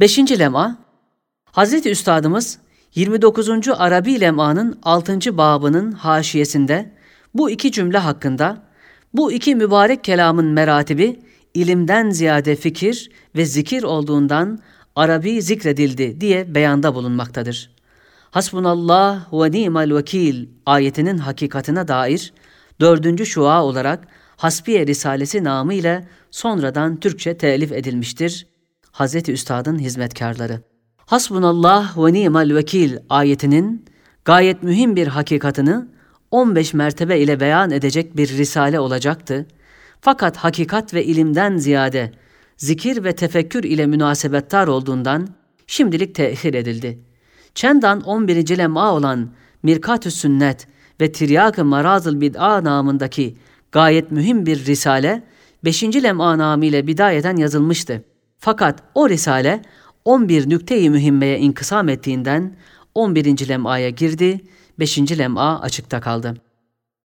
Beşinci lem'a, Hazreti Üstadımız 29. Arabi lem'anın 6. babının haşiyesinde bu iki cümle hakkında bu iki mübarek kelamın meratibi ilimden ziyade fikir ve zikir olduğundan Arabi zikredildi diye beyanda bulunmaktadır. Hasbunallah ve ni'mel vekil ayetinin hakikatine dair dördüncü şua olarak Hasbiye Risalesi namı ile sonradan Türkçe telif edilmiştir. Hazreti Üstad'ın hizmetkarları. Hasbunallah ve ni'mel vekil ayetinin gayet mühim bir hakikatini 15 mertebe ile beyan edecek bir risale olacaktı. Fakat hakikat ve ilimden ziyade zikir ve tefekkür ile münasebettar olduğundan şimdilik tehir edildi. Çendan 11. lem'a olan Mirkatü Sünnet ve Tiryak-ı Marazıl Bid'a namındaki gayet mühim bir risale 5. lem'a namıyla bidayeten yazılmıştı. Fakat o risale 11 nükteyi mühimmeye inkısam ettiğinden 11. lem'aya girdi, 5. lem'a açıkta kaldı.